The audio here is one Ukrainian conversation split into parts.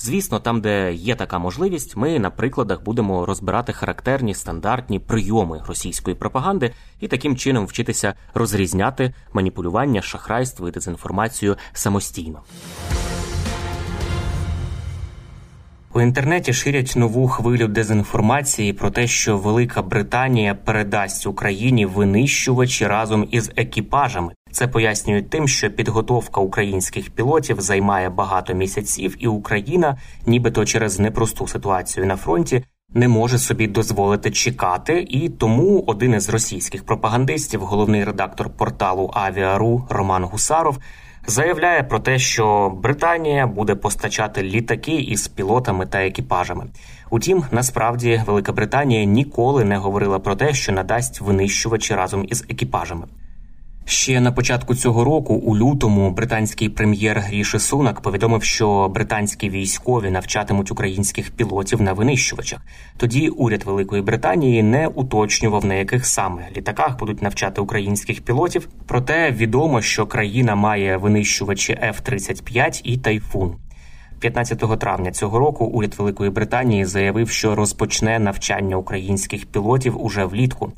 Звісно, там, де є така можливість, ми на прикладах будемо розбирати характерні стандартні прийоми російської пропаганди і таким чином вчитися розрізняти маніпулювання, шахрайство і дезінформацію самостійно. У інтернеті ширять нову хвилю дезінформації про те, що Велика Британія передасть Україні винищувачі разом із екіпажами. Це пояснюють тим, що підготовка українських пілотів займає багато місяців, і Україна, нібито через непросту ситуацію на фронті, не може собі дозволити чекати, і тому один із російських пропагандистів, головний редактор порталу Авіару Роман Гусаров, заявляє про те, що Британія буде постачати літаки із пілотами та екіпажами. Утім, насправді Велика Британія ніколи не говорила про те, що надасть винищувачі разом із екіпажами. Ще на початку цього року, у лютому, британський прем'єр Гріші Сунак повідомив, що британські військові навчатимуть українських пілотів на винищувачах. Тоді уряд Великої Британії не уточнював на яких саме літаках будуть навчати українських пілотів. Проте відомо, що країна має винищувачі F-35 і Тайфун. 15 травня цього року уряд Великої Британії заявив, що розпочне навчання українських пілотів уже влітку.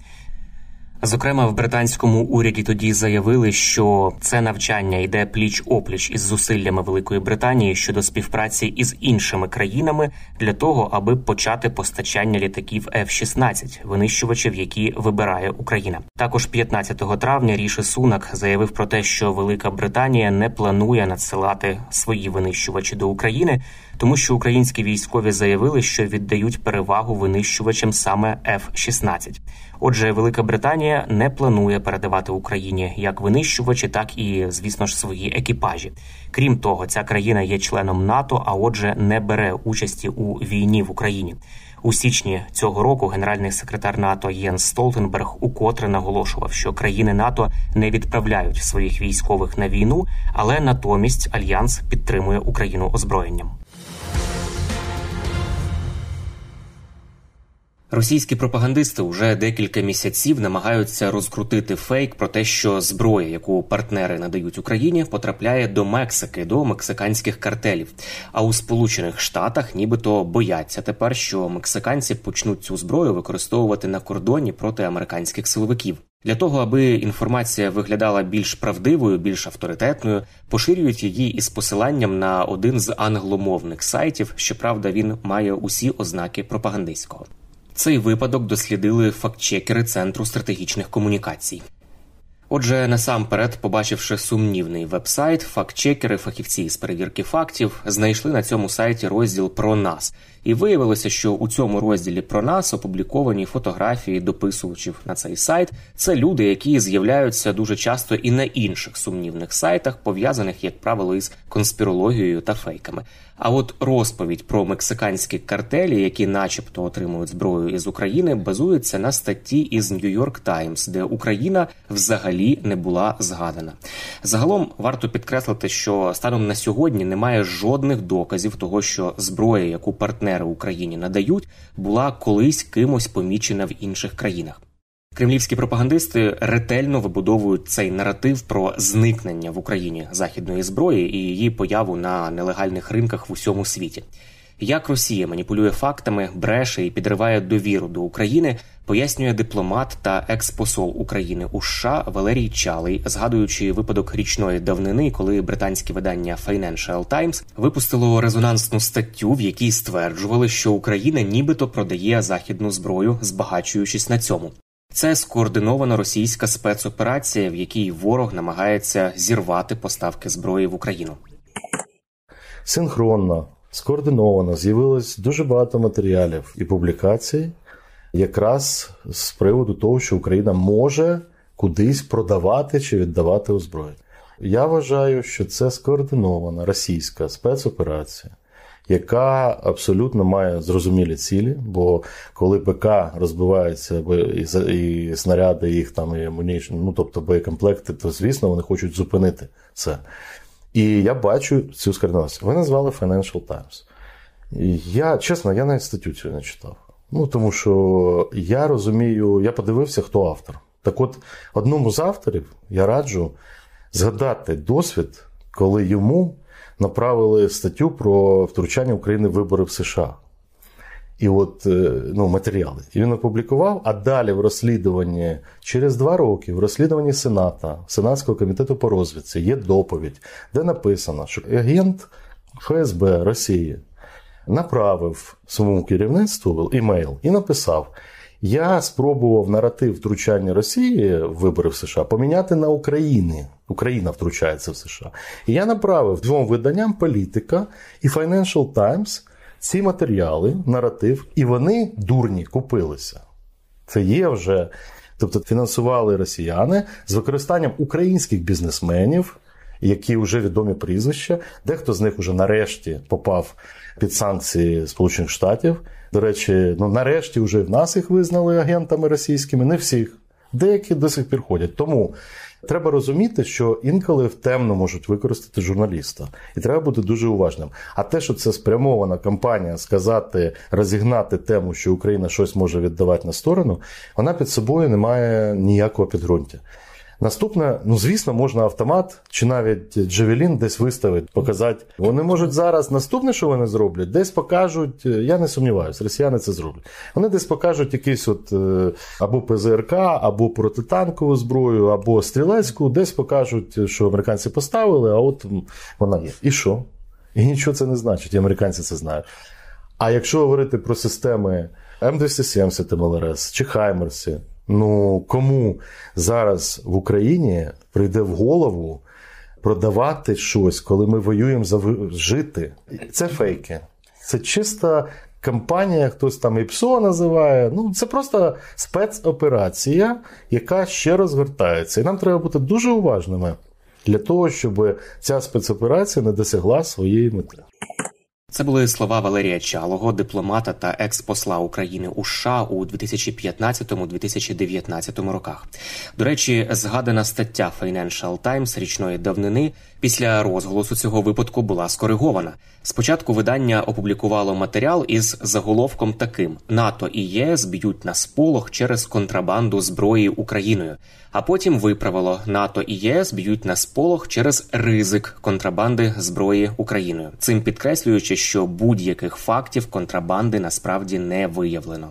Зокрема, в британському уряді тоді заявили, що це навчання йде пліч опліч із зусиллями Великої Британії щодо співпраці із іншими країнами для того, аби почати постачання літаків F-16, винищувачів, які вибирає Україна. Також 15 травня Ріші Сунак заявив про те, що Велика Британія не планує надсилати свої винищувачі до України, тому що українські військові заявили, що віддають перевагу винищувачам саме F-16. Отже, Велика Британія не планує передавати Україні як винищувачі, так і, звісно ж, свої екіпажі. Крім того, ця країна є членом НАТО, а отже, не бере участі у війні в Україні. У січні цього року генеральний секретар НАТО Єнс Столтенберг укотре наголошував, що країни НАТО не відправляють своїх військових на війну, але натомість альянс підтримує Україну озброєнням. Російські пропагандисти вже декілька місяців намагаються розкрутити фейк про те, що зброя, яку партнери надають Україні, потрапляє до Мексики, до мексиканських картелів. А у Сполучених Штатах нібито бояться тепер, що мексиканці почнуть цю зброю використовувати на кордоні проти американських силовиків. Для того аби інформація виглядала більш правдивою, більш авторитетною, поширюють її із посиланням на один з англомовних сайтів. Щоправда, він має усі ознаки пропагандистського. Цей випадок дослідили фактчекери Центру стратегічних комунікацій. Отже, насамперед, побачивши сумнівний вебсайт, фактчекери, фахівці з перевірки фактів, знайшли на цьому сайті розділ про нас, і виявилося, що у цьому розділі про нас опубліковані фотографії дописувачів на цей сайт. Це люди, які з'являються дуже часто і на інших сумнівних сайтах, пов'язаних, як правило, із конспірологією та фейками. А от розповідь про мексиканські картелі, які, начебто, отримують зброю із України, базується на статті із New York Times, де Україна взагалі не була згадана. Загалом варто підкреслити, що станом на сьогодні немає жодних доказів того, що зброя, яку партнери Україні надають, була колись кимось помічена в інших країнах. Кремлівські пропагандисти ретельно вибудовують цей наратив про зникнення в Україні західної зброї і її появу на нелегальних ринках в усьому світі. Як Росія маніпулює фактами, бреше і підриває довіру до України, пояснює дипломат та експосол України у США Валерій Чалий, згадуючи випадок річної давнини, коли британське видання Financial Times випустило резонансну статтю, в якій стверджували, що Україна нібито продає західну зброю, збагачуючись на цьому. Це скоординована російська спецоперація, в якій ворог намагається зірвати поставки зброї в Україну. Синхронно, скоординовано з'явилось дуже багато матеріалів і публікацій, якраз з приводу того, що Україна може кудись продавати чи віддавати озброєння. Я вважаю, що це скоординована російська спецоперація, яка абсолютно має зрозумілі цілі. Бо коли ПК розбивається і снаряди їх там і амунішн, ну тобто боєкомплекти, то звісно вони хочуть зупинити це. І я бачу цю скоординованість. Ви назвали Financial Times. Я чесно, я навіть статтю цю не читав. Ну тому що я розумію, я подивився, хто автор. Так от, одному з авторів я раджу згадати досвід, коли йому направили статтю про втручання України в вибори в США. І от е, ну, матеріали. І він опублікував, а далі в розслідуванні через два роки, в розслідуванні Сената, Сенатського комітету по розвідці, є доповідь, де написано, що агент ФСБ Росії направив своєму керівництву імейл і написав: я спробував наратив втручання Росії в вибори в США поміняти на Україні. Україна втручається в США. І я направив двом виданням політика і Financial Times ці матеріали, наратив, і вони дурні купилися. Це є вже. Тобто фінансували росіяни з використанням українських бізнесменів, які вже відомі прізвища. Дехто з них вже нарешті попав під санкції Сполучених Штатів. До речі, ну нарешті вже в нас їх визнали агентами російськими, не всіх. Деякі до сих пір ходять. Тому треба розуміти, що інколи в темно можуть використати журналіста, і треба бути дуже уважним. А те, що це спрямована кампанія сказати, розігнати тему, що Україна щось може віддавати на сторону, вона під собою не має ніякого підґрунтя. Наступне, ну звісно, можна автомат чи навіть Джавелін десь виставити, показати. Вони можуть зараз наступне, що вони зроблять, десь покажуть. Я не сумніваюся, росіяни це зроблять. Вони десь покажуть якийсь от е, або ПЗРК, або протитанкову зброю, або стрілецьку, десь покажуть, що американці поставили, а от вона є. І що? І нічого це не значить, і американці це знають. А якщо говорити про системи М270 МЛРС чи Хаймерсі, Ну кому зараз в Україні прийде в голову продавати щось, коли ми воюємо за жити? Це фейки. Це чиста кампанія, хтось там ІПСО називає. Ну це просто спецоперація, яка ще розгортається. І нам треба бути дуже уважними для того, щоб ця спецоперація не досягла своєї мети. Це були слова Валерія Чалого, дипломата та експосла України у США у 2015-2019 роках. До речі, згадана стаття Financial Times річної давнини після розголосу цього випадку була скоригована. Спочатку видання опублікувало матеріал із заголовком таким: НАТО і ЄС б'ють на сполох через контрабанду зброї Україною. А потім виправило НАТО і ЄС б'ють на сполох через ризик контрабанди зброї Україною, цим підкреслюючи, що будь-яких фактів контрабанди насправді не виявлено.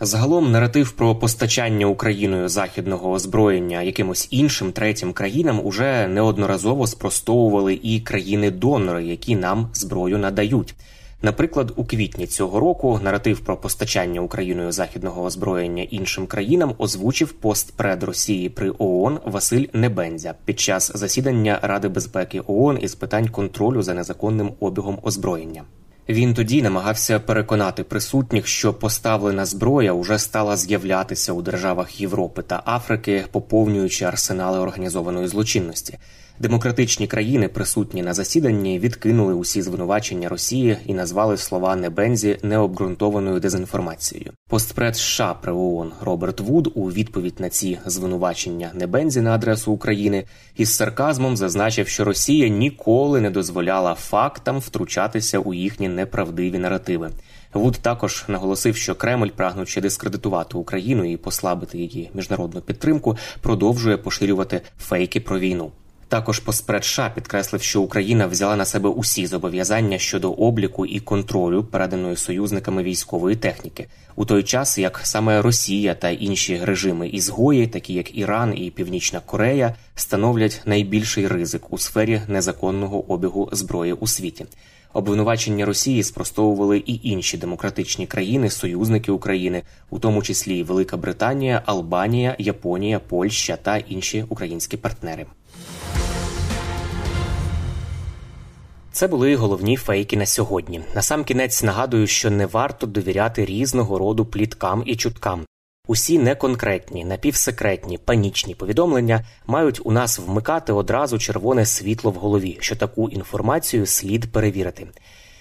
Загалом наратив про постачання Україною західного озброєння якимось іншим третім країнам уже неодноразово спростовували і країни-донори, які нам зброю надають. Наприклад, у квітні цього року наратив про постачання Україною західного озброєння іншим країнам озвучив постпред Росії при ООН Василь Небензя під час засідання Ради безпеки ООН із питань контролю за незаконним обігом озброєння. Він тоді намагався переконати присутніх, що поставлена зброя уже стала з'являтися у державах Європи та Африки, поповнюючи арсенали організованої злочинності. Демократичні країни, присутні на засіданні, відкинули усі звинувачення Росії і назвали слова Небензі необґрунтованою дезінформацією. Постпред США при ООН Роберт Вуд у відповідь на ці звинувачення Небензі на адресу України із сарказмом зазначив, що Росія ніколи не дозволяла фактам втручатися у їхні неправдиві наративи. Вуд також наголосив, що Кремль, прагнучи дискредитувати Україну і послабити її міжнародну підтримку, продовжує поширювати фейки про війну. Також постпред США підкреслив, що Україна взяла на себе усі зобов'язання щодо обліку і контролю переданої союзниками військової техніки, у той час як саме Росія та інші режими-ізгої, такі як Іран і Північна Корея, становлять найбільший ризик у сфері незаконного обігу зброї у світі. Обвинувачення Росії спростовували і інші демократичні країни, союзники України, у тому числі Велика Британія, Албанія, Японія, Польща та інші українські партнери. Це були головні фейки на сьогодні. Насамкінець нагадую, що не варто довіряти різного роду пліткам і чуткам. Усі неконкретні, напівсекретні, панічні повідомлення мають у нас вмикати одразу червоне світло в голові, що таку інформацію слід перевірити.